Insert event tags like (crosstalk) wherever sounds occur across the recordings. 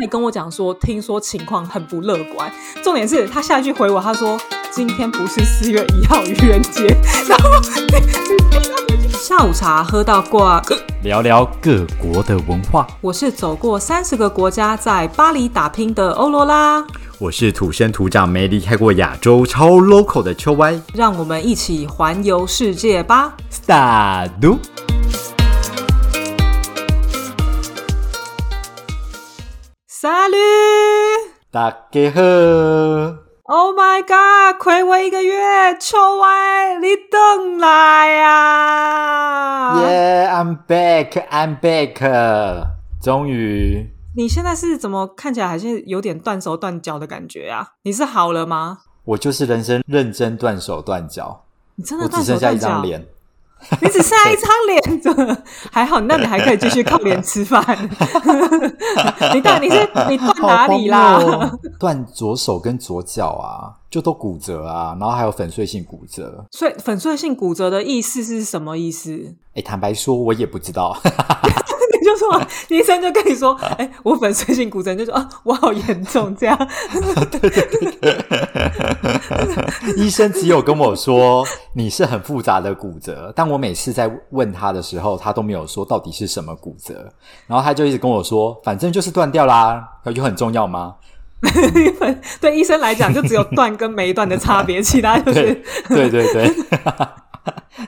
还跟我讲说，听说情况很不乐观。重点是他下一句回我，他说今天不是四月一号愚人节。然后下午茶喝到挂，聊聊各国的文化。我是走过三十个国家，在巴黎打拼的欧罗拉。我是土生土长没离开过亚洲超 local 的秋歪。让我们一起环游世界吧！Start。沙律，大家好。Oh my god！亏我一个月，臭歪，你等来呀！Yeah，I'm back，I'm back。终于。你现在是怎么看起来还是有点断手断脚的感觉啊？你是好了吗？我就是人生认真断手断脚。你真的只剩下一张脸。(laughs) 你只剩下一张脸，着，还好，那你还可以继续靠脸吃饭。(laughs) 你到底是你断哪里啦？断左手跟左脚啊，就都骨折啊，然后还有粉碎性骨折。所以粉碎性骨折的意思是什么意思？哎，坦白说，我也不知道。(laughs) 就说 (laughs) 医生就跟你说，哎，我粉碎性骨折，就说啊，我好严重这样。对 (laughs) 对对，(laughs) 医生只有跟我说你是很复杂的骨折，但我每次在问他的时候，他都没有说到底是什么骨折，然后他就一直跟我说，反正就是断掉啦，有很重要吗？对医生来讲，就只有断跟没断的差别，其他就是对对对。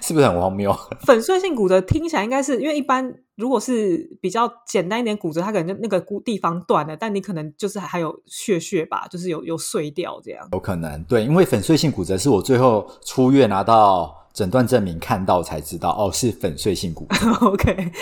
是不是很荒谬？粉碎性骨折听起来应该是因为一般如果是比较简单一点骨折，它可能那个骨地方断了，但你可能就是还有血血吧，就是有有碎掉这样。有可能对，因为粉碎性骨折是我最后出院拿到诊断证明看到才知道，哦，是粉碎性骨 (laughs) 折。OK，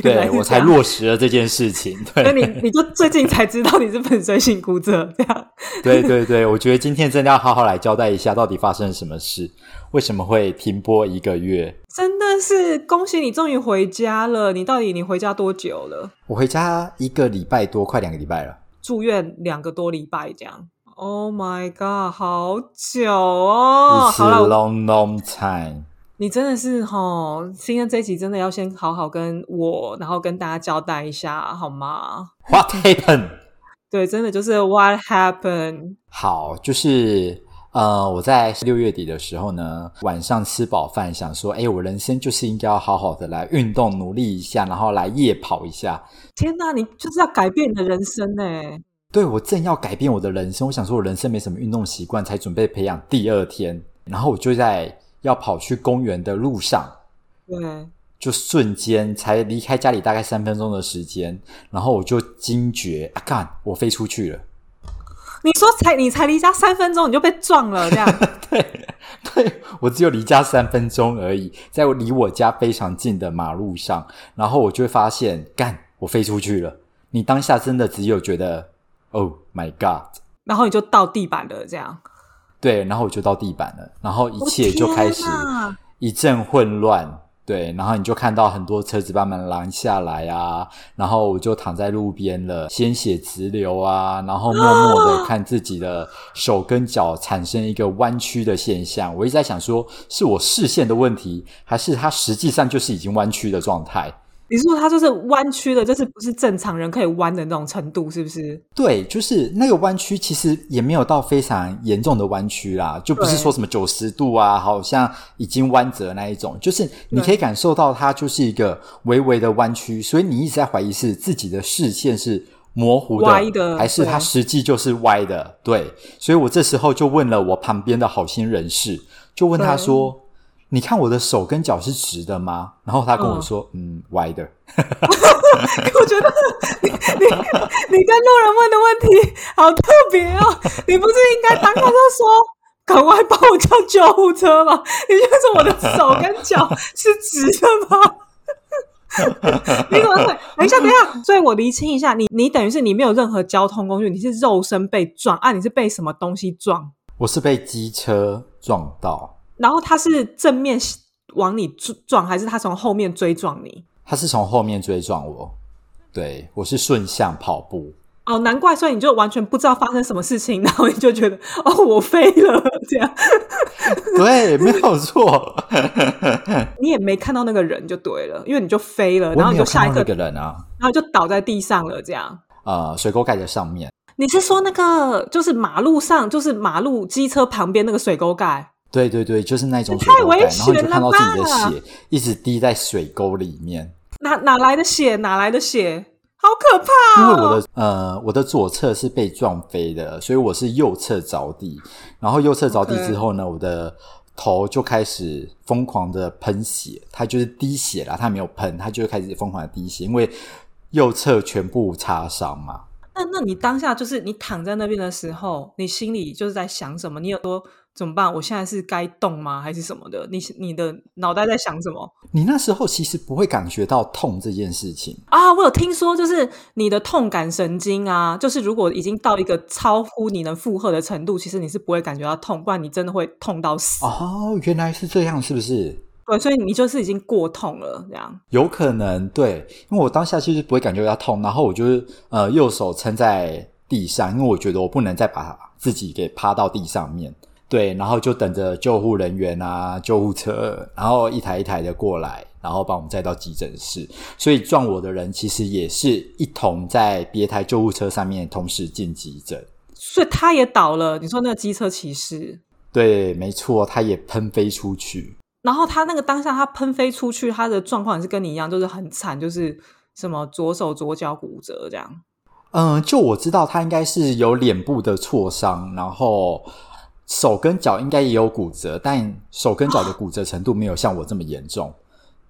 对我才落实了这件事情。对，那你你就最近才知道你是粉碎性骨折 (laughs) 这样？对对对，我觉得今天真的要好好来交代一下，到底发生了什么事。为什么会停播一个月？真的是恭喜你，终于回家了。你到底你回家多久了？我回家一个礼拜多，快两个礼拜了。住院两个多礼拜这样。Oh my god，好久哦！好了，long long time。你真的是哈，今天这集真的要先好好跟我，然后跟大家交代一下好吗？What happened？对，真的就是 What happened？好，就是。呃，我在六月底的时候呢，晚上吃饱饭，想说，哎，我人生就是应该要好好的来运动，努力一下，然后来夜跑一下。天哪，你就是要改变你的人生呢？对，我正要改变我的人生。我想说，我人生没什么运动习惯，才准备培养第二天。然后我就在要跑去公园的路上，对，就瞬间才离开家里大概三分钟的时间，然后我就惊觉，啊，干，我飞出去了。你说才你才离家三分钟你就被撞了这样？(laughs) 对，对我只有离家三分钟而已，在我离我家非常近的马路上，然后我就会发现，干，我飞出去了。你当下真的只有觉得，Oh my God！然后你就到地板了，这样。对，然后我就到地板了，然后一切就开始一阵混乱。对，然后你就看到很多车子慢慢拦下来啊，然后我就躺在路边了，鲜血直流啊，然后默默的看自己的手跟脚产生一个弯曲的现象。我一直在想，说是我视线的问题，还是它实际上就是已经弯曲的状态？你说它就是弯曲的，就是不是正常人可以弯的那种程度，是不是？对，就是那个弯曲，其实也没有到非常严重的弯曲啦，就不是说什么九十度啊，好像已经弯折那一种，就是你可以感受到它就是一个微微的弯曲，所以你一直在怀疑是自己的视线是模糊的，还是它实际就是歪的？对，所以我这时候就问了我旁边的好心人士，就问他说。你看我的手跟脚是直的吗？然后他跟我说，嗯，歪的。(laughs) 我觉得你你你跟路人问的问题好特别哦。你不是应该当他就说，赶快帮我叫救护车吗？你就说我的手跟脚是直的吗？(laughs) 你怎么会？等一下，等一下。所以我厘清一下，你你等于是你没有任何交通工具，你是肉身被撞啊？你是被什么东西撞？我是被机车撞到。然后他是正面往你撞，还是他从后面追撞你？他是从后面追撞我，对我是顺向跑步。哦，难怪，所以你就完全不知道发生什么事情，(laughs) 然后你就觉得哦，我飞了这样。对，没有错。(laughs) 你也没看到那个人就对了，因为你就飞了，然后你就下一个人啊，然后就倒在地上了这样。呃水沟盖在上面。你是说那个就是马路上，就是马路机车旁边那个水沟盖？对对对，就是那种水沟盖，然后你就看到自己的血一直滴在水沟里面。哪哪来的血？哪来的血？好可怕！因为我的呃，我的左侧是被撞飞的，所以我是右侧着地。然后右侧着地之后呢，我的头就开始疯狂的喷血，它就是滴血啦。它没有喷，它就开始疯狂的滴血，因为右侧全部擦伤嘛。那那你当下就是你躺在那边的时候，你心里就是在想什么？你有多？怎么办？我现在是该动吗，还是什么的？你你的脑袋在想什么？你那时候其实不会感觉到痛这件事情啊！我有听说，就是你的痛感神经啊，就是如果已经到一个超乎你能负荷的程度，其实你是不会感觉到痛，不然你真的会痛到死。哦，原来是这样，是不是？对，所以你就是已经过痛了，这样有可能对，因为我当下其实不会感觉到痛，然后我就是呃右手撑在地上，因为我觉得我不能再把自己给趴到地上面。对，然后就等着救护人员啊，救护车，然后一台一台的过来，然后把我们载到急诊室。所以撞我的人其实也是一同在别台救护车上面同时进急诊。所以他也倒了。你说那个机车骑士？对，没错，他也喷飞出去。然后他那个当下他喷飞出去，他的状况也是跟你一样，就是很惨，就是什么左手左脚骨折这样。嗯，就我知道他应该是有脸部的挫伤，然后。手跟脚应该也有骨折，但手跟脚的骨折程度没有像我这么严重。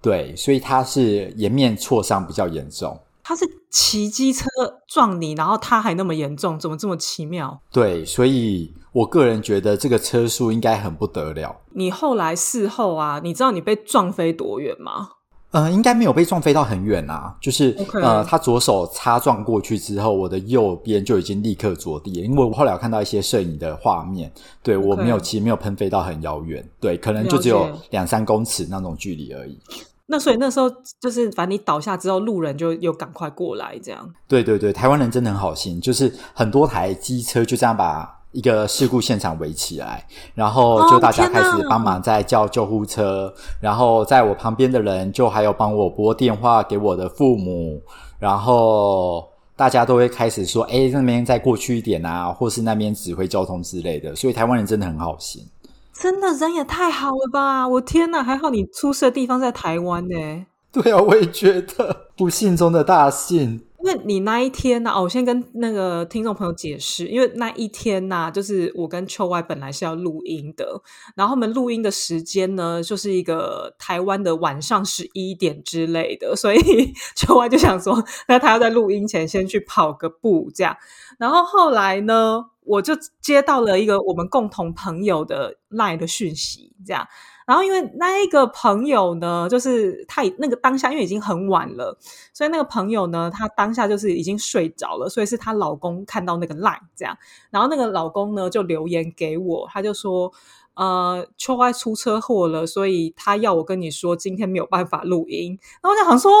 对，所以他是颜面挫伤比较严重。他是骑机车撞你，然后他还那么严重，怎么这么奇妙？对，所以我个人觉得这个车速应该很不得了。你后来事后啊，你知道你被撞飞多远吗？呃，应该没有被撞飞到很远啊，就是呃，他左手擦撞过去之后，我的右边就已经立刻着地，因为我后来有看到一些摄影的画面，对我没有，其实没有喷飞到很遥远，对，可能就只有两三公尺那种距离而已。那所以那时候就是，反正你倒下之后，路人就又赶快过来，这样。对对对，台湾人真的很好心，就是很多台机车就这样把。一个事故现场围起来，然后就大家开始帮忙在叫救护车，然后在我旁边的人就还有帮我拨电话给我的父母，然后大家都会开始说：“哎，那边再过去一点啊，或是那边指挥交通之类的。”所以台湾人真的很好心，真的人也太好了吧！我天哪，还好你出事的地方在台湾呢。对啊，我也觉得不幸中的大幸。因为你那一天呢，哦，我先跟那个听众朋友解释，因为那一天呢，就是我跟秋外本来是要录音的，然后我们录音的时间呢，就是一个台湾的晚上十一点之类的，所以秋外就想说，(laughs) 那他要在录音前先去跑个步，这样。然后后来呢，我就接到了一个我们共同朋友的赖的讯息，这样。然后，因为那一个朋友呢，就是他那个当下，因为已经很晚了，所以那个朋友呢，他当下就是已经睡着了，所以是她老公看到那个 line 这样，然后那个老公呢就留言给我，他就说，呃，秋花出车祸了，所以他要我跟你说，今天没有办法录音。然后我就想说。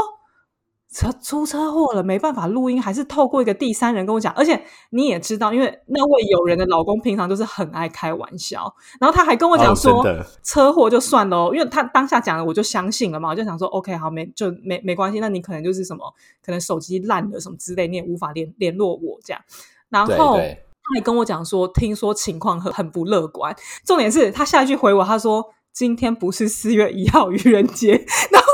车出车祸了，没办法录音，还是透过一个第三人跟我讲。而且你也知道，因为那位友人的老公平常就是很爱开玩笑，然后他还跟我讲说，车祸就算了，因为他当下讲了，我就相信了嘛，我就想说，OK，好，没就没没关系。那你可能就是什么，可能手机烂了什么之类，你也无法联联络我这样。然后他还跟我讲说，听说情况很很不乐观。重点是他下一句回我，他说今天不是四月一号愚人节，(laughs) 然后。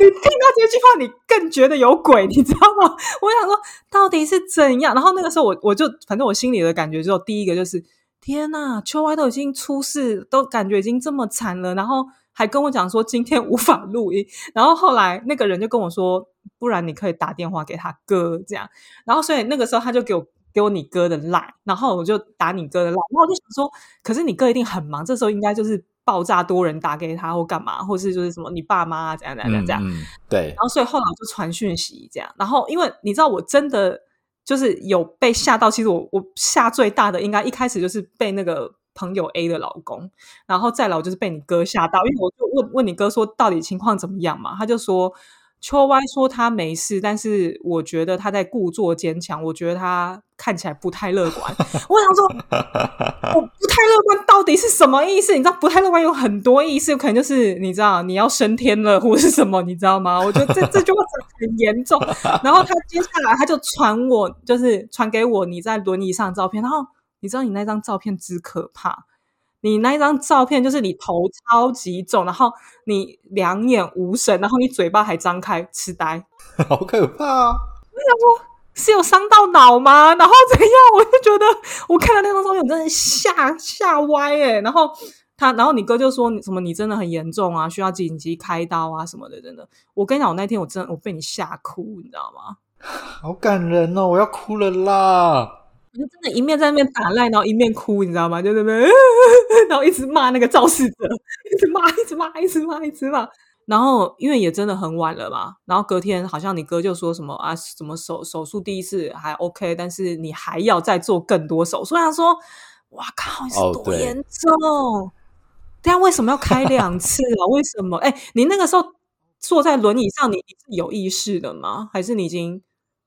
你听到这句话，你更觉得有鬼，你知道吗？(laughs) 我想说，到底是怎样？然后那个时候，我我就反正我心里的感觉，就第一个就是，天呐，秋歪都已经出事，都感觉已经这么惨了，然后还跟我讲说今天无法录音。然后后来那个人就跟我说，不然你可以打电话给他哥这样。然后所以那个时候他就给我给我你哥的赖，然后我就打你哥的赖。然后我就想说，可是你哥一定很忙，这时候应该就是。爆炸多人打给他或干嘛，或是就是什么你爸妈啊怎样怎样怎样，对。然后所以后来我就传讯息这样，然后因为你知道我真的就是有被吓到，其实我我吓最大的应该一开始就是被那个朋友 A 的老公，然后再来我就是被你哥吓到，因为我就问问你哥说到底情况怎么样嘛，他就说。秋歪说他没事，但是我觉得他在故作坚强。我觉得他看起来不太乐观。(laughs) 我想说，我不太乐观到底是什么意思？你知道，不太乐观有很多意思，可能就是你知道你要升天了，或者是什么，你知道吗？我觉得这这句话很严重。然后他接下来他就传我，就是传给我你在轮椅上的照片。然后你知道你那张照片之可怕，你那一张照片就是你头超级重，然后你两眼无神，然后你嘴巴还张开，痴呆，(laughs) 好可怕啊！我想说。是有伤到脑吗？然后怎样？(laughs) 我就觉得我看到那张照片，我真的吓吓歪哎。然后他，然后你哥就说什么你真的很严重啊，需要紧急开刀啊什么的。真的，我跟你讲，我那天我真的我被你吓哭，你知道吗？好感人哦，我要哭了啦！我就真的一面在那边打赖，然后一面哭，你知道吗？就那边，(laughs) 然后一直骂那个肇事者，一直骂，一直骂，一直骂，一直骂。然后因为也真的很晚了嘛，然后隔天好像你哥就说什么啊，什么手手术第一次还 OK，但是你还要再做更多手术。他说：“哇靠，你是多严重？对啊，为什么要开两次啊？(laughs) 为什么？哎，你那个时候坐在轮椅上，你是有意识的吗？还是你已经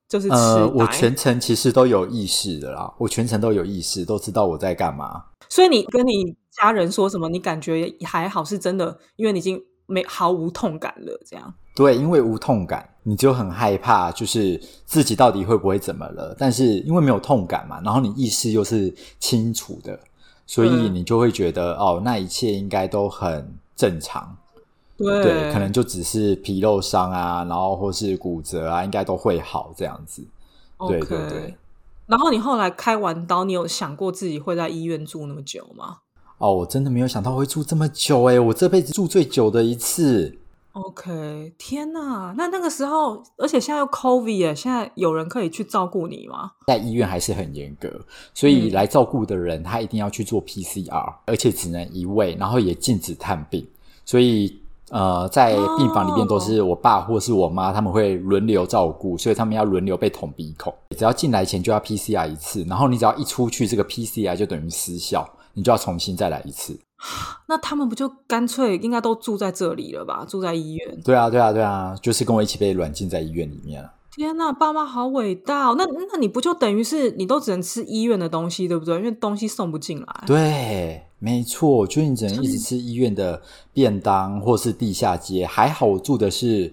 就是呃，我全程其实都有意识的啦，我全程都有意识，都知道我在干嘛。所以你跟你家人说什么？你感觉还好是真的，因为你已经。没毫无痛感了，这样对，因为无痛感，你就很害怕，就是自己到底会不会怎么了？但是因为没有痛感嘛，然后你意识又是清楚的，所以你就会觉得哦，那一切应该都很正常。对，可能就只是皮肉伤啊，然后或是骨折啊，应该都会好这样子。对对对。然后你后来开完刀，你有想过自己会在医院住那么久吗？哦，我真的没有想到会住这么久哎！我这辈子住最久的一次。OK，天哪！那那个时候，而且现在又 COVID 哎，现在有人可以去照顾你吗？在医院还是很严格，所以来照顾的人他一定要去做 PCR，而且只能一位，然后也禁止探病。所以呃，在病房里面都是我爸或是我妈，他们会轮流照顾，所以他们要轮流被捅鼻孔。只要进来前就要 PCR 一次，然后你只要一出去，这个 PCR 就等于失效。你就要重新再来一次，(sighs) 那他们不就干脆应该都住在这里了吧？住在医院？对啊，对啊，对啊，就是跟我一起被软禁在医院里面了。天哪，爸妈好伟大！那那你不就等于是你都只能吃医院的东西，对不对？因为东西送不进来。对，没错，就你只能一直吃医院的便当或是地下街。还好我住的是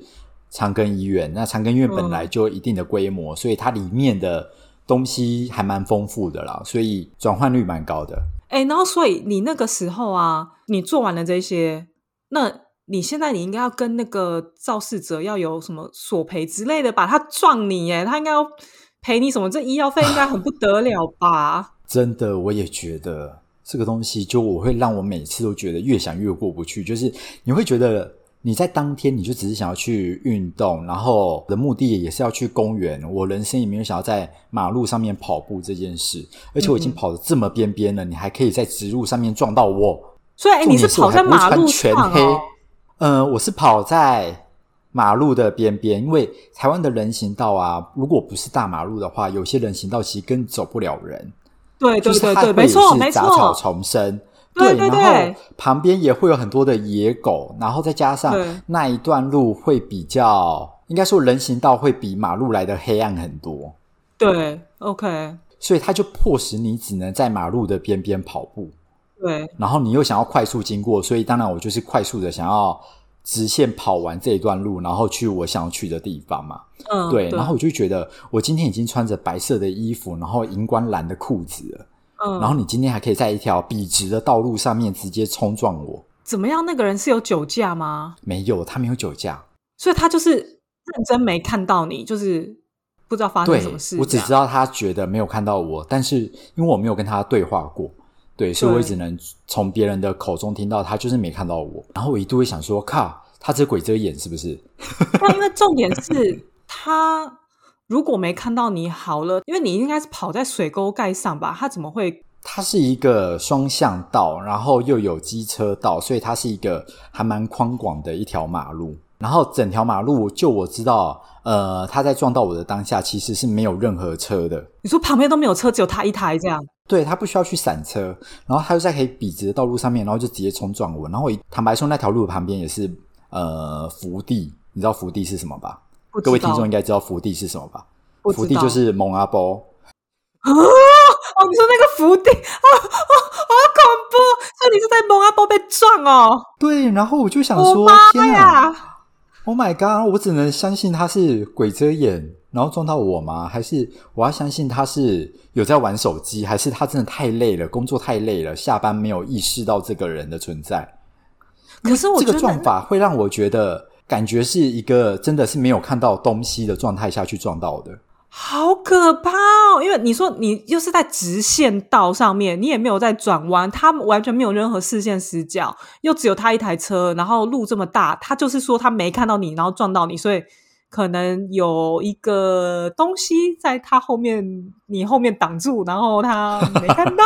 长庚医院，那长庚医院本来就一定的规模，所以它里面的东西还蛮丰富的啦，所以转换率蛮高的。哎，然后所以你那个时候啊，你做完了这些，那你现在你应该要跟那个肇事者要有什么索赔之类的吧？他撞你，耶，他应该要赔你什么？这医药费应该很不得了吧？(laughs) 真的，我也觉得这个东西，就我会让我每次都觉得越想越过不去，就是你会觉得。你在当天你就只是想要去运动，然后的目的也是要去公园。我人生也没有想要在马路上面跑步这件事，而且我已经跑的这么边边了，你还可以在直路上面撞到我。所以你是跑在马路全黑？嗯，我是跑在马路的边边，因为台湾的人行道啊，如果不是大马路的话，有些人行道其实根本走不了人。对对对对，没错没错，杂草丛生。对，然后旁边也会有很多的野狗，然后再加上那一段路会比较，应该说人行道会比马路来的黑暗很多。对，OK，所以它就迫使你只能在马路的边边跑步。对，然后你又想要快速经过，所以当然我就是快速的想要直线跑完这一段路，然后去我想要去的地方嘛。嗯，对，然后我就觉得我今天已经穿着白色的衣服，然后荧光蓝的裤子了。然后你今天还可以在一条笔直的道路上面直接冲撞我？怎么样？那个人是有酒驾吗？没有，他没有酒驾，所以他就是认真没看到你，就是不知道发生什么事。我只知道他觉得没有看到我，但是因为我没有跟他对话过，对，所以我只能从别人的口中听到他就是没看到我。然后我一度会想说：靠，他这鬼遮眼是不是？(laughs) 那因为重点是他。如果没看到你好了，因为你应该是跑在水沟盖上吧？他怎么会？它是一个双向道，然后又有机车道，所以它是一个还蛮宽广的一条马路。然后整条马路，就我知道，呃，他在撞到我的当下，其实是没有任何车的。你说旁边都没有车，只有他一台这样？对他不需要去闪车，然后他就在可以笔直的道路上面，然后就直接冲撞我。然后坦白说，那条路旁边也是呃福地，你知道福地是什么吧？各位听众应该知道福地是什么吧？福地就是蒙阿波啊！哦，你说那个福地啊啊，好恐怖！所以你是在蒙阿波被撞哦？对，然后我就想说，天哪！Oh my god！我只能相信他是鬼遮眼，然后撞到我吗？还是我要相信他是有在玩手机？还是他真的太累了，工作太累了，下班没有意识到这个人的存在？可是我这个撞法会让我觉得，感觉是一个真的是没有看到东西的状态下去撞到的。好可怕哦！因为你说你又是在直线道上面，你也没有在转弯，他完全没有任何视线死角，又只有他一台车，然后路这么大，他就是说他没看到你，然后撞到你，所以可能有一个东西在他后面，你后面挡住，然后他没看到，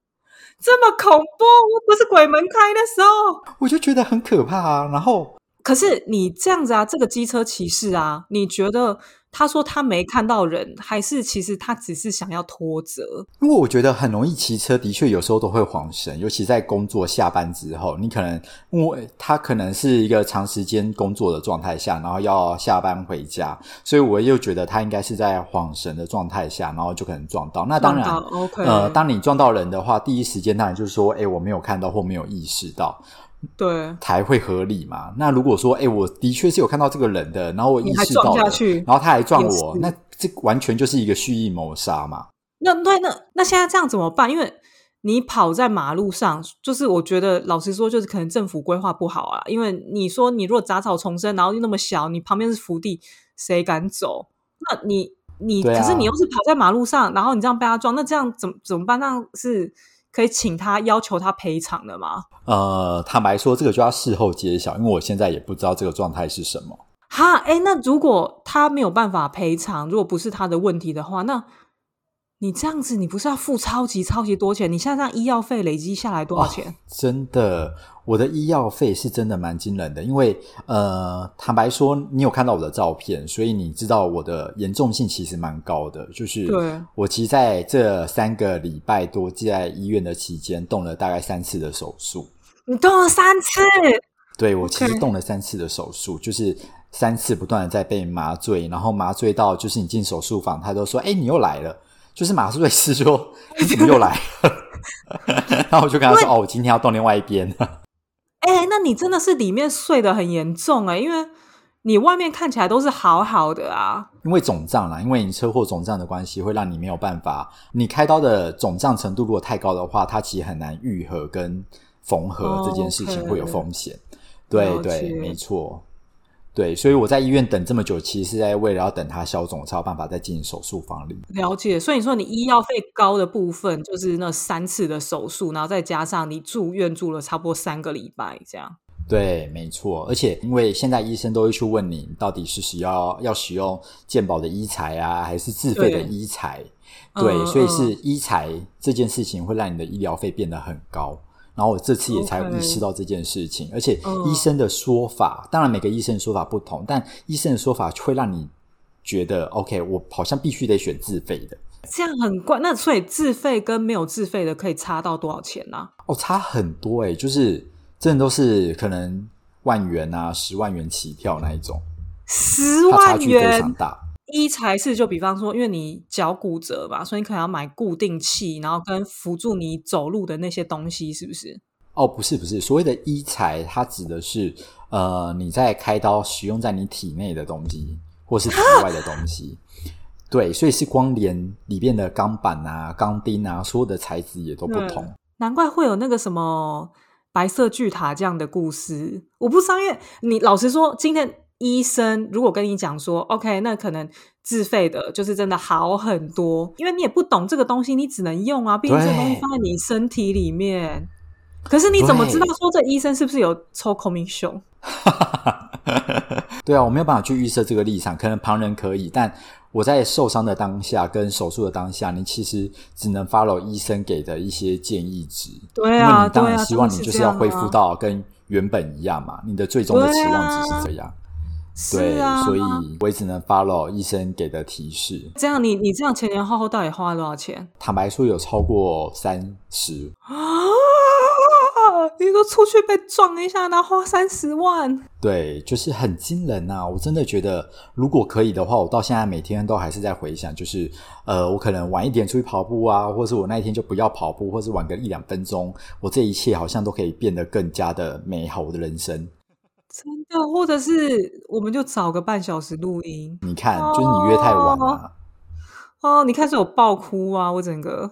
(laughs) 这么恐怖，不是鬼门开的时候，我就觉得很可怕啊。然后，可是你这样子啊，这个机车骑士啊，你觉得？他说他没看到人，还是其实他只是想要拖责？因为我觉得很容易骑车，的确有时候都会晃神，尤其在工作下班之后，你可能因为他可能是一个长时间工作的状态下，然后要下班回家，所以我又觉得他应该是在晃神的状态下，然后就可能撞到。那当然呃，当你撞到人的话，第一时间当然就是说，哎，我没有看到或没有意识到。对，才会合理嘛。那如果说，哎，我的确是有看到这个人的，然后我意识到，下去，然后他还撞我，那这完全就是一个蓄意谋杀嘛。那对，那那现在这样怎么办？因为你跑在马路上，就是我觉得老实说，就是可能政府规划不好啊。因为你说你如果杂草丛生，然后又那么小，你旁边是福地，谁敢走？那你你可是你又是跑在马路上，然后你这样被他撞，那这样怎怎么办？那是。可以请他要求他赔偿的吗？呃，坦白说，这个就要事后揭晓，因为我现在也不知道这个状态是什么。哈，哎，那如果他没有办法赔偿，如果不是他的问题的话，那你这样子，你不是要付超级超级多钱？你现在让医药费累积下来多少钱？真的。我的医药费是真的蛮惊人的，因为呃，坦白说，你有看到我的照片，所以你知道我的严重性其实蛮高的。就是我其实在这三个礼拜多在医院的期间，动了大概三次的手术。你动了三次？对，我其实动了三次的手术，就是三次不断的在被麻醉，然后麻醉到就是你进手术房，他都说：“哎，你又来了。”就是麻醉师说：“你怎么又来了？(laughs) ”然后我就跟他说：“哦，我今天要动另外一边。”哎，那你真的是里面碎的很严重哎，因为你外面看起来都是好好的啊。因为肿胀啦，因为你车祸肿胀的关系，会让你没有办法。你开刀的肿胀程度如果太高的话，它其实很难愈合跟缝合这件事情会有风险。对对，没错。对，所以我在医院等这么久，其实是在为了要等它消肿，才有办法再进手术房里。了解，所以你说你医药费高的部分，就是那三次的手术，然后再加上你住院住了差不多三个礼拜，这样。对，没错。而且因为现在医生都会去问你，到底是需要要使用健保的医材啊，还是自费的医材？对，所以是医材这件事情会让你的医疗费变得很高。然后我这次也才意识到这件事情，而且医生的说法，当然每个医生的说法不同，但医生的说法会让你觉得，OK，我好像必须得选自费的，这样很怪。那所以自费跟没有自费的可以差到多少钱呢？哦，差很多哎，就是真的都是可能万元啊，十万元起跳那一种，十万元差距非常大。一材是就比方说，因为你脚骨折吧，所以你可能要买固定器，然后跟辅助你走路的那些东西，是不是？哦，不是不是，所谓的医材，它指的是呃你在开刀使用在你体内的东西，或是体外的东西。对，所以是光连里面的钢板啊、钢钉啊，所有的材质也都不同。难怪会有那个什么白色巨塔这样的故事。我不知道，因为你老实说，今天。医生如果跟你讲说，OK，那可能自费的，就是真的好很多，因为你也不懂这个东西，你只能用啊，毕竟这个东西放在你身体里面。可是你怎么知道说这医生是不是有抽孔明熊？(laughs) 对啊，我没有办法去预设这个立场，可能旁人可以，但我在受伤的当下跟手术的当下，你其实只能 follow 医生给的一些建议值。对啊，你当然希望你就是要恢复到跟原本一样嘛，你的最终的期望值是这样。对，所以我也只能 follow 医生给的提示。这样，你你这样前前后后到底花了多少钱？(laughs) 坦白说，有超过三十啊！你说出去被撞一下，然后花三十万？对，就是很惊人呐！我真的觉得，如果可以的话，我到现在每天都还是在回想，就是呃，我可能晚一点出去跑步啊，或是我那一天就不要跑步，或是晚个一两分钟，我这一切好像都可以变得更加的美好，我的人生。真的，或者是我们就找个半小时录音。你看，就是你约太晚了。哦，你开始有爆哭啊！我整个，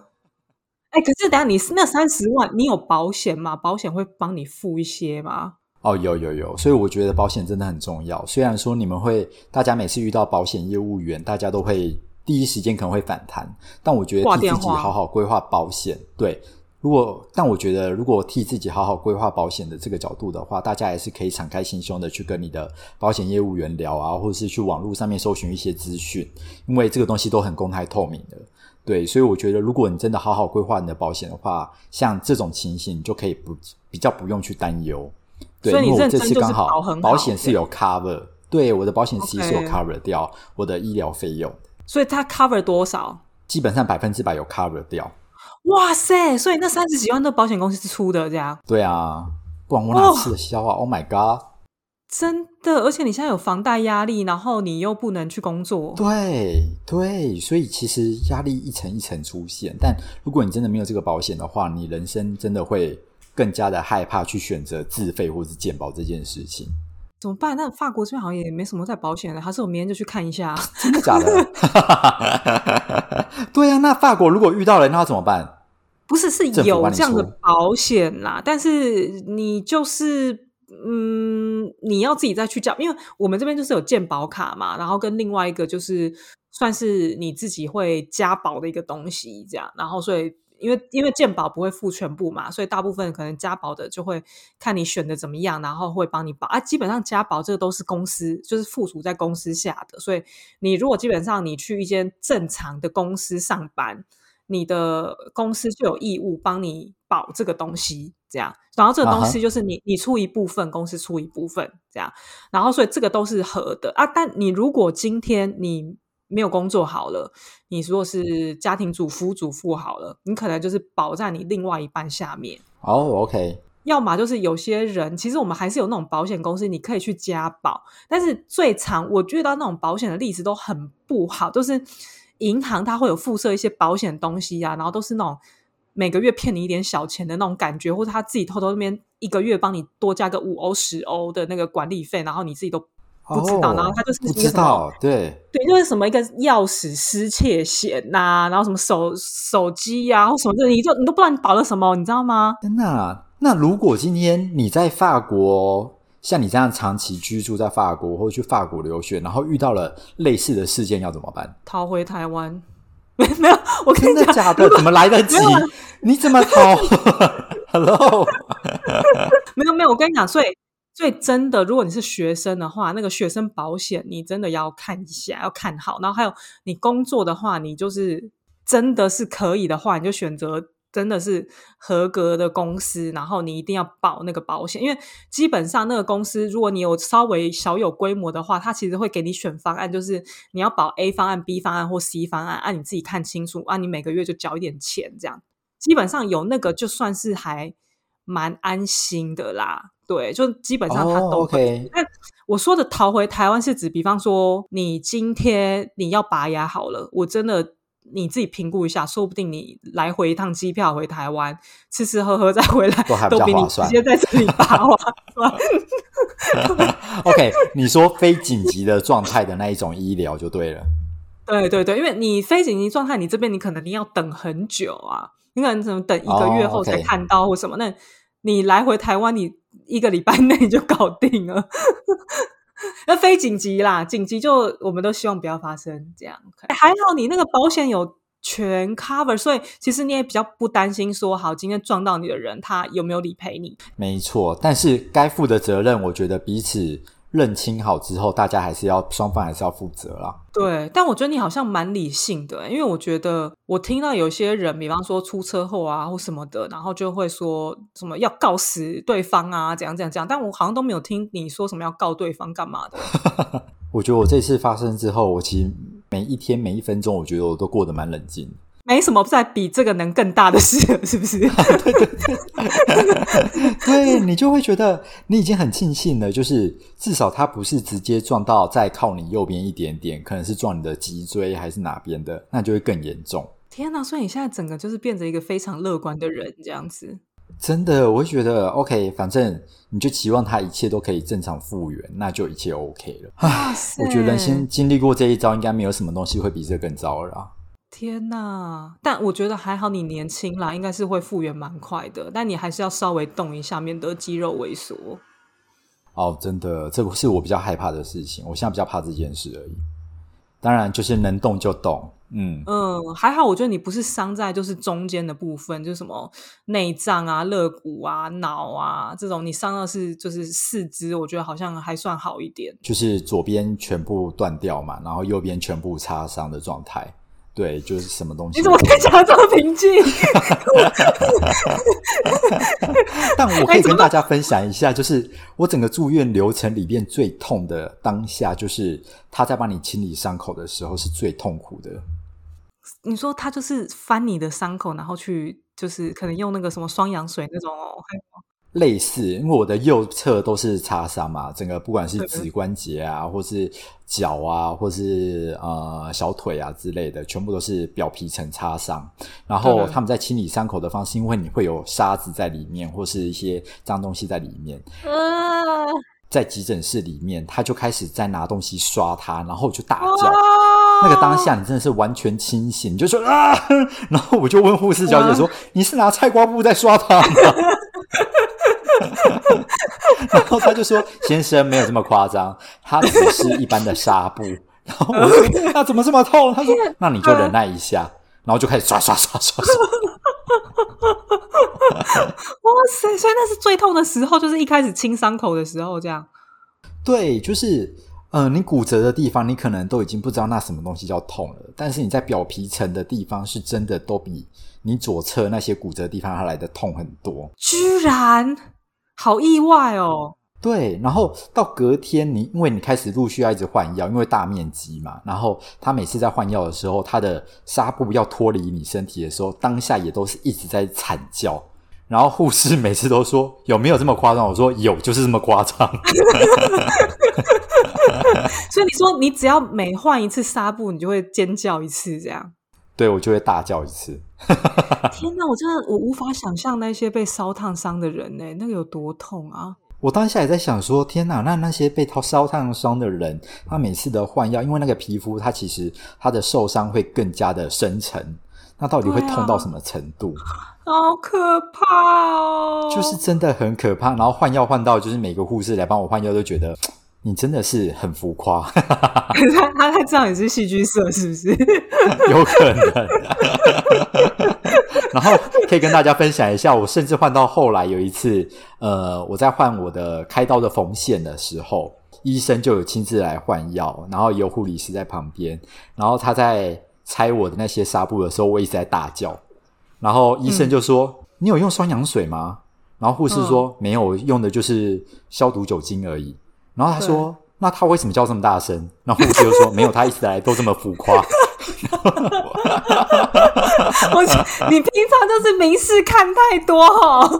哎，可是等下你那三十万，你有保险吗？保险会帮你付一些吗？哦，有有有，所以我觉得保险真的很重要。虽然说你们会，大家每次遇到保险业务员，大家都会第一时间可能会反弹，但我觉得替自己好好规划保险，对。如果，但我觉得，如果替自己好好规划保险的这个角度的话，大家还是可以敞开心胸的去跟你的保险业务员聊啊，或者是去网络上面搜寻一些资讯，因为这个东西都很公开透明的。对，所以我觉得，如果你真的好好规划你的保险的话，像这种情形，你就可以不比较不用去担忧。对，因为我这次刚好保险是有 cover，对，我的保险其实是有 cover 掉我的医疗费用。所以它 cover 多少？基本上百分之百有 cover 掉。哇塞！所以那三十几万都保险公司出的，这样？对啊，不然我哪吃得消啊？Oh my god！真的，而且你现在有房贷压力，然后你又不能去工作。对对，所以其实压力一层一层出现。但如果你真的没有这个保险的话，你人生真的会更加的害怕去选择自费或是健保这件事情。怎么办？那法国这边好像也没什么在保险的，还是我明天就去看一下？真的假的？(laughs) 对啊，那法国如果遇到了，那怎么办？不是是有这样的保险啦，但是你就是嗯，你要自己再去交，因为我们这边就是有健保卡嘛，然后跟另外一个就是算是你自己会加保的一个东西，这样，然后所以因为因为健保不会付全部嘛，所以大部分可能加保的就会看你选的怎么样，然后会帮你保啊。基本上加保这个都是公司就是附属在公司下的，所以你如果基本上你去一间正常的公司上班。你的公司就有义务帮你保这个东西，这样，然后这个东西就是你你出一部分，公司出一部分，这样，然后所以这个都是合的啊。但你如果今天你没有工作好了，你如果是家庭主夫主妇好了，你可能就是保在你另外一半下面。哦，OK。要么就是有些人，其实我们还是有那种保险公司，你可以去加保，但是最常我遇到那种保险的例子都很不好，都是。银行它会有附设一些保险东西呀，然后都是那种每个月骗你一点小钱的那种感觉，或者他自己偷偷那边一个月帮你多加个五欧十欧的那个管理费，然后你自己都不知道，然后他就是不知道，对对，就是什么一个钥匙失窃险呐，然后什么手手机呀或什么的，你就你都不知道你保了什么，你知道吗？天哪！那如果今天你在法国？像你这样长期居住在法国，或者去法国留学，然后遇到了类似的事件，要怎么办？逃回台湾？(laughs) 没有，我真的假的？怎么来得及？你怎么逃？Hello？(laughs) 没有没有，我跟你讲，所以所以真的，如果你是学生的话，那个学生保险你真的要看一下，要看好。然后还有你工作的话，你就是真的是可以的话，你就选择。真的是合格的公司，然后你一定要保那个保险，因为基本上那个公司，如果你有稍微小有规模的话，它其实会给你选方案，就是你要保 A 方案、B 方案或 C 方案，按你自己看清楚，啊，你每个月就交一点钱，这样基本上有那个就算是还蛮安心的啦。对，就基本上它都会。那我说的逃回台湾是指，比方说你今天你要拔牙好了，我真的。你自己评估一下，说不定你来回一趟机票回台湾，吃吃喝喝再回来，都比你直接在这里 (laughs) 拔完。(laughs) (laughs) OK，你说非紧急的状态的那一种医疗就对了。对对对，因为你非紧急状态，你这边你可能你要等很久啊，你可能怎么等一个月后才看到或什么？那你来回台湾，你一个礼拜内就搞定了。那非紧急啦，紧急就我们都希望不要发生这样。还好你那个保险有全 cover，所以其实你也比较不担心说，好今天撞到你的人他有没有理赔你？没错，但是该负的责任，我觉得彼此。认清好之后，大家还是要双方还是要负责啦。对，但我觉得你好像蛮理性的，因为我觉得我听到有些人，比方说出车祸啊或什么的，然后就会说什么要告死对方啊，怎样怎样怎样。但我好像都没有听你说什么要告对方干嘛的。(laughs) 我觉得我这次发生之后，我其实每一天每一分钟，我觉得我都过得蛮冷静。没什么再比这个能更大的事，是不是？对 (laughs) 对对，对你就会觉得你已经很庆幸了，就是至少它不是直接撞到再靠你右边一点点，可能是撞你的脊椎还是哪边的，那就会更严重。天哪！所以你现在整个就是变成一个非常乐观的人，这样子。真的，我会觉得 OK，反正你就期望他一切都可以正常复原，那就一切 OK 了。我觉得人生经历过这一招，应该没有什么东西会比这更糟了。天呐！但我觉得还好，你年轻啦，应该是会复原蛮快的。但你还是要稍微动一下，免得肌肉萎缩。哦，真的，这个是我比较害怕的事情。我现在比较怕这件事而已。当然，就是能动就动。嗯嗯，还好，我觉得你不是伤在就是中间的部分，就是什么内脏啊、肋骨啊、脑啊这种，你伤到是就是四肢，我觉得好像还算好一点。就是左边全部断掉嘛，然后右边全部擦伤的状态。对，就是什么东西？你怎么可以讲这么平静？(laughs) 但我可以跟大家分享一下，就是我整个住院流程里面最痛的当下，就是他在帮你清理伤口的时候是最痛苦的。你说他就是翻你的伤口，然后去就是可能用那个什么双氧水那种哦。类似，因为我的右侧都是擦伤嘛，整个不管是指关节啊，或是脚啊，或是呃小腿啊之类的，全部都是表皮层擦伤。然后他们在清理伤口的方式，因为你会有沙子在里面，或是一些脏东西在里面。在急诊室里面，他就开始在拿东西刷它，然后就大叫。那个当下，你真的是完全清醒，就说啊，(laughs) 然后我就问护士小姐说：“你是拿菜瓜布在刷它吗？”然后他就说：“先生没有这么夸张，他只是一般的纱布。(laughs) ”然后我说：“那怎么这么痛？”他说：“那你就忍耐一下。”然后就开始刷刷刷刷刷。哇塞！所以那是最痛的时候，就是一开始清伤口的时候，这样。对，就是嗯，你骨折的地方，你可能都已经不知道那什么东西叫痛了，但是你在表皮层的地方，是真的都比你左侧那些骨折地方它来的痛很多。居然！好意外哦！对，然后到隔天，你因为你开始陆续要一直换药，因为大面积嘛，然后他每次在换药的时候，他的纱布要脱离你身体的时候，当下也都是一直在惨叫。然后护士每次都说：“有没有这么夸张？”我说：“有，就是这么夸张。(laughs) ”所以你说，你只要每换一次纱布，你就会尖叫一次，这样？对，我就会大叫一次。(laughs) 天哪，我真的我无法想象那些被烧烫伤的人呢，那个有多痛啊！我当下也在想说，天哪，那那些被烧烧烫伤的人，他每次的换药，因为那个皮肤，它其实它的受伤会更加的深沉，那到底会痛到什么程度？(laughs) 好可怕哦！就是真的很可怕。然后换药换到，就是每个护士来帮我换药都觉得。你真的是很浮夸，(laughs) 他他他知道你是戏剧社，是不是？(laughs) 有可能。(laughs) 然后可以跟大家分享一下，我甚至换到后来有一次，呃，我在换我的开刀的缝线的时候，医生就有亲自来换药，然后有护理师在旁边，然后他在拆我的那些纱布的时候，我一直在大叫，然后医生就说：“你有用双氧水吗？”然后护士说：“没有，用的就是消毒酒精而已。”然后他说：“那他为什么叫这么大声？”然后护士就说：“没有，他一直来都这么浮夸。(laughs) ”我你平常就是明示看太多哈。(laughs)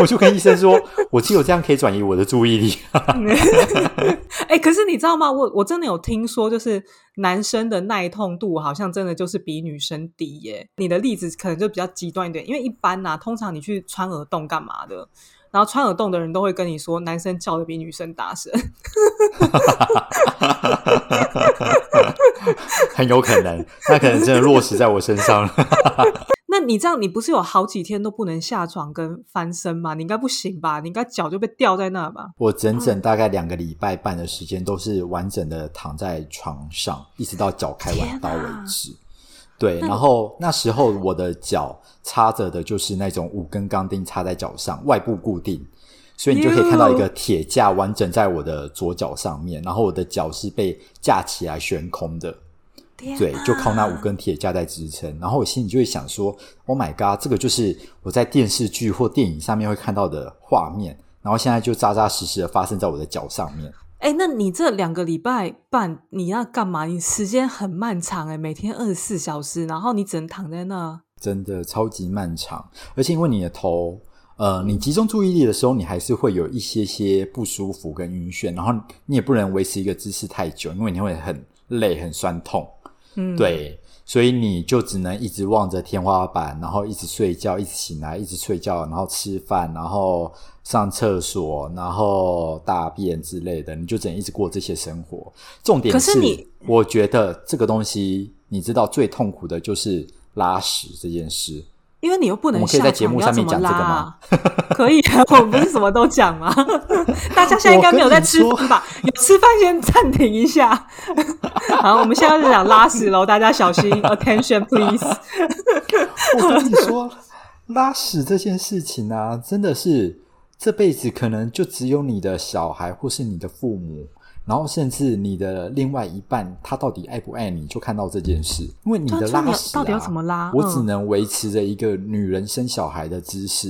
我就跟医生说：“我只有这样可以转移我的注意力。(laughs) ”哎，可是你知道吗？我我真的有听说，就是男生的耐痛度好像真的就是比女生低耶。你的例子可能就比较极端一点，因为一般呐，通常你去穿耳洞干嘛的？然后穿耳洞的人都会跟你说，男生叫的比女生大声，(laughs) 很有可能，那可能真的落实在我身上了。(laughs) 那你这样，你不是有好几天都不能下床跟翻身吗？你应该不行吧？你应该脚就被吊在那吧？我整整大概两个礼拜半的时间都是完整的躺在床上，一直到脚开完刀为止。对，然后那时候我的脚插着的就是那种五根钢钉插在脚上，外部固定，所以你就可以看到一个铁架完整在我的左脚上面，然后我的脚是被架起来悬空的，对，就靠那五根铁架在支撑。然后我心里就会想说：“Oh my god，这个就是我在电视剧或电影上面会看到的画面，然后现在就扎扎实实的发生在我的脚上面。”哎，那你这两个礼拜半你要干嘛？你时间很漫长哎，每天二十四小时，然后你只能躺在那，真的超级漫长。而且因为你的头，呃，你集中注意力的时候，你还是会有一些些不舒服跟晕眩，然后你也不能维持一个姿势太久，因为你会很累、很酸痛。嗯，对，所以你就只能一直望着天花板，然后一直睡觉，一直醒来，一直睡觉，然后吃饭，然后上厕所，然后大便之类的，你就只能一直过这些生活。重点可是你我觉得这个东西，你知道最痛苦的就是拉屎这件事。因为你又不能我们可以在下节目床你要怎么上面讲这个拉啊？(laughs) 可以啊，我们不是什么都讲吗？(laughs) 大家现在应该没有在吃饭吧？有吃饭先暂停一下。(laughs) 好，我们现在就讲拉屎喽，大家小心，attention please。我跟你说，拉屎这件事情啊，真的是这辈子可能就只有你的小孩或是你的父母，然后甚至你的另外一半，他到底爱不爱你，就看到这件事。因为你的拉屎、啊、到底要怎么拉我嗯只能维持着一个女人生小孩的姿势，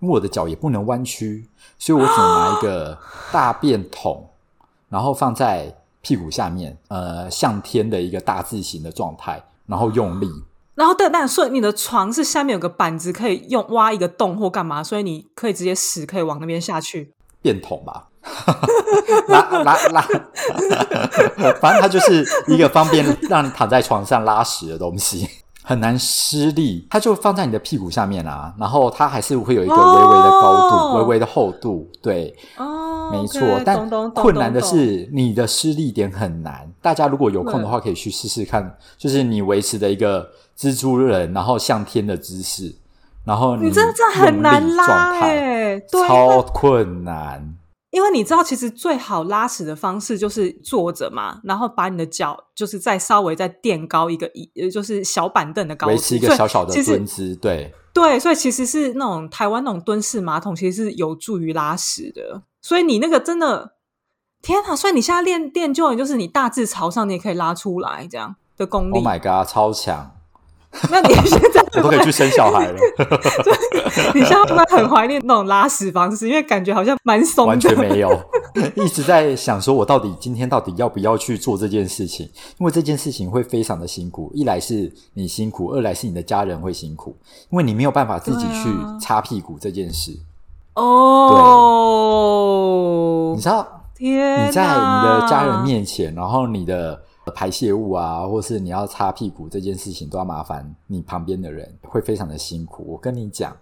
因为我的脚也不能弯曲，所以我只能拿一个大便桶，(gasps) 然后放在屁股下面，呃，向天的一个大字形的状态，然后用力。(gasps) 然后但，但所以你的床是下面有个板子，可以用挖一个洞或干嘛，所以你可以直接屎可以往那边下去。便桶吧，拉 (laughs) 拉拉，(laughs) 反正它就是一个方便让你躺在床上拉屎的东西，很难施力，它就放在你的屁股下面啊，然后它还是会有一个微微的高度、哦微微的厚度，对，哦，没错但困难的是你的施力点很难。大家如果有空的话，可以去试试看，就是你维持的一个蜘蛛人，然后向天的姿势，然后你真的很难拉超困难。因为你知道，其实最好拉屎的方式就是坐着嘛，然后把你的脚就是再稍微再垫高一个一，呃，就是小板凳的高度，维持一个小小的蹲姿，对，对，所以其实是那种台湾那种蹲式马桶，其实是有助于拉屎的。所以你那个真的，天哪！所以你现在练练就了，就是你大致朝上，你也可以拉出来这样的功力。Oh my god，超强！(laughs) 那你现在我都可以去生小孩了，(laughs) 你现在很怀念那种拉屎方式？因为感觉好像蛮松的，完全没有，一直在想说，我到底今天到底要不要去做这件事情？因为这件事情会非常的辛苦，一来是你辛苦，二来是你的家人会辛苦，因为你没有办法自己去擦屁股这件事。哦你。知道，天，你在你的家人，面前，然后你的排泄物啊，或是你要擦屁股这件事情，都要麻烦你旁边的人，会非常的辛苦。我跟你讲，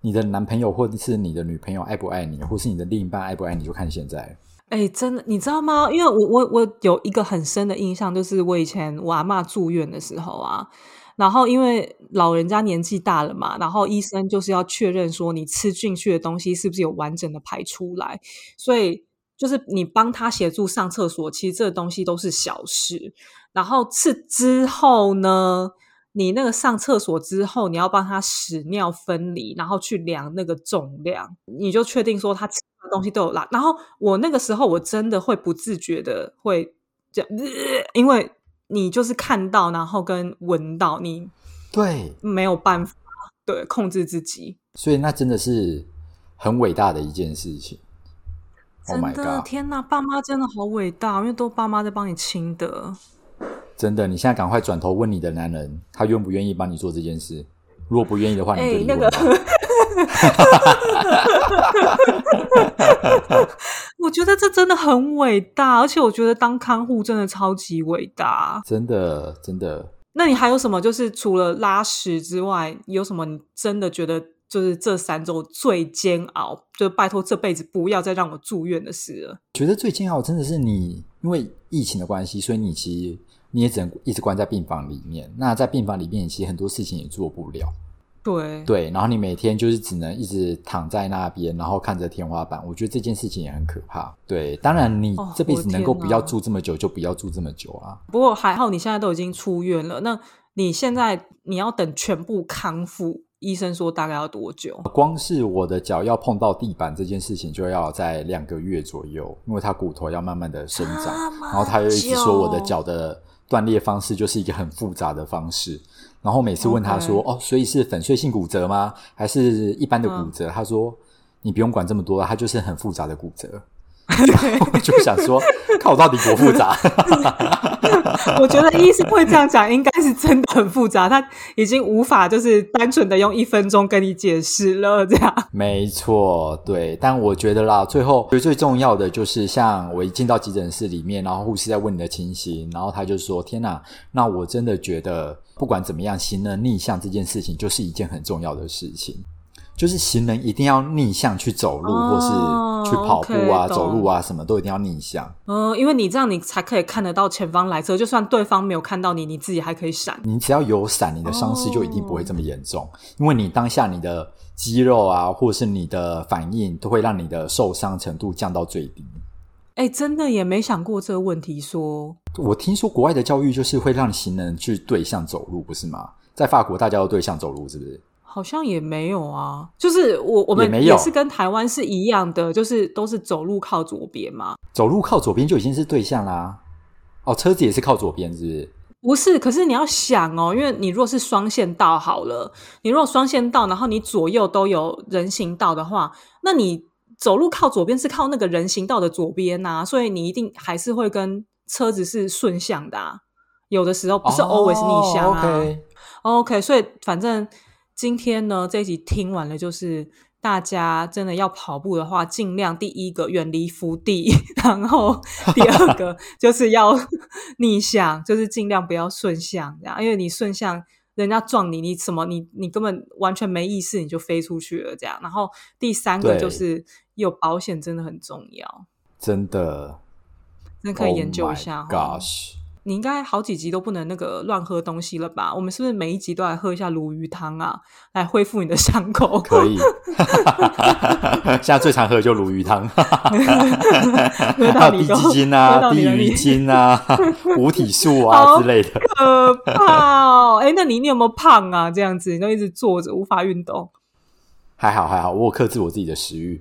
你的男朋友或者是你的女朋友爱不爱你，或是你的另一半爱不爱你，就看现在。哎、真的，你知道吗？因为我我我有一个很深的印象，就是我以前我阿嬷住院的时候啊，然后因为老人家年纪大了嘛，然后医生就是要确认说你吃进去的东西是不是有完整的排出来，所以就是你帮他协助上厕所，其实这东西都是小事。然后是之后呢，你那个上厕所之后，你要帮他屎尿分离，然后去量那个重量，你就确定说他吃的东西都有拉。然后我那个时候我真的会不自觉的会这样，呃因为你就是看到，然后跟闻到，你对，没有办法对控制自己。所以那真的是很伟大的一件事情。Oh 真的！天哪，爸妈真的好伟大，因为都爸妈在帮你亲的。真的，你现在赶快转头问你的男人，他愿不愿意帮你做这件事？如果不愿意的话，你就哎、离那个婚吧。，我觉得这真的很伟大，而且我觉得当看护真的超级伟大。真的，真的，那你还有什么？就是除了拉屎之外，有什么你真的觉得就是这三周最煎熬？就拜托这辈子不要再让我住院的事了。觉得最煎熬真的是你，因为疫情的关系，所以你其实你也只能一直关在病房里面。那在病房里面，其实很多事情也做不了。对，对，然后你每天就是只能一直躺在那边，然后看着天花板。我觉得这件事情也很可怕。对，当然你哦这辈子能够不要住这么久，就不要住这么久啊。不过还好你现在都已经出院了。那你现在你要等全部康复，医生说大概要多久？光是我的脚要碰到地板这件事情，就要在两个月左右，因为它骨头要慢慢的生长。然后他又一直说我的久脚的断裂方式就是一个很复杂的方式。然后每次问他说哦，所以是粉碎性骨折吗？还是一般的骨折？他说你不用管这么多，它就是很复杂的骨折。(laughs) 我就想说，看我到底多复杂。(laughs) 我觉得医生会这样讲，应该是真的很复杂，他已经无法就是单纯的用一分钟跟你解释了。这样没错，对。但我觉得啦，最后最重要的就是，像我一进到急诊室里面，然后护士在问你的情形，然后他就说：“天哪，那我真的觉得不管怎么样，行人逆向这件事情就是一件很重要的事情。”就是行人一定要逆向去走路，或是去跑步啊、走路啊，什么都一定要逆向。嗯，因为你这样，你才可以看得到前方来车。就算对方没有看到你，你自己还可以闪。你只要有闪，你的伤势就一定不会这么严重。因为你当下你的肌肉啊，或是你的反应，都会让你的受伤程度降到最低。哎，真的也没想过这个问题。说，我听说国外的教育就是会让行人去对向走路，不是吗？在法国，大家都对向走路，是不是？好像也没有啊，就是我我们也是跟台湾是一样的，就是都是走路靠左边嘛。走路靠左边就已经是对象啦。哦，车子也是靠左边，是不是？不是，可是你要想哦，因为你若是双线道好了，你若双线道，然后你左右都有人行道的话，那你走路靠左边是靠那个人行道的左边呐，所以你一定还是会跟车子是顺向的。啊。有的时候不是 always 逆向啊。OK，所以反正。今天呢，这一集听完了，就是大家真的要跑步的话，尽量第一个远离伏地，(laughs) 然后第二个 (laughs) 就是要 (laughs) 逆向，就是尽量不要顺向，这样，因为你顺向人家撞你，你什么你你根本完全没意识，你就飞出去了，这样。然后第三个就是有保险真的很重要，真的，那可以研究一下。Gosh。你应该好几集都不能那个乱喝东西了吧？我们是不是每一集都来喝一下鲈鱼汤啊，来恢复你的伤口？可以，(laughs) 现在最常喝的就鲈鱼汤，还有低基金啊、低鱼精啊、(laughs) 补体素啊之类的。可怕哦！哎，那你你有没有胖啊？这样子你都一直坐着无法运动？还好还好，我有克制我自己的食欲。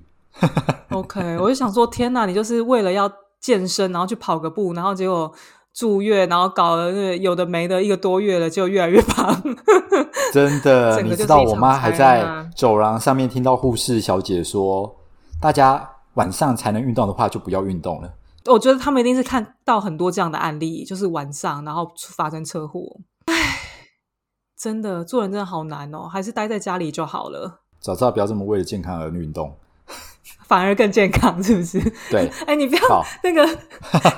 OK，我就想说，天哪，你就是为了要健身，然后去跑个步，然后结果。住院，然后搞了有的没的，一个多月了，就越来越胖。(laughs) (laughs) 真的，你知道我妈还在走廊上面听到护士小姐说：“大家晚上才能运动的话，就不要运动了。”我觉得他们一定是看到很多这样的案例，就是晚上然后发生车祸。唉，真的做人真的好难哦，还是待在家里就好了。早知道不要这么为了健康而运动。反而更健康，是不是？对，(laughs) 哎，你不要那个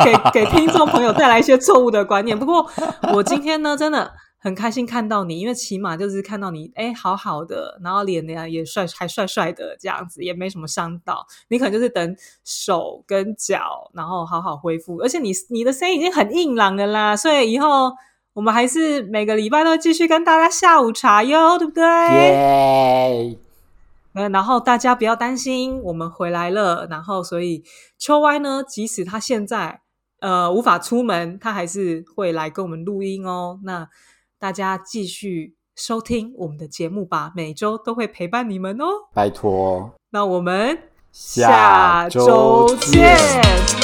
给 (laughs) 给听众朋友带来一些错误的观念。不过我今天呢，真的很开心看到你，因为起码就是看到你，哎，好好的，然后脸呢也帅，还帅帅的这样子，也没什么伤到。你可能就是等手跟脚，然后好好恢复。而且你你的声音已经很硬朗了啦，所以以后我们还是每个礼拜都继续跟大家下午茶哟，对不对？嗯，然后大家不要担心，我们回来了。然后，所以秋歪呢，即使他现在呃无法出门，他还是会来跟我们录音哦。那大家继续收听我们的节目吧，每周都会陪伴你们哦。拜托，那我们下周见。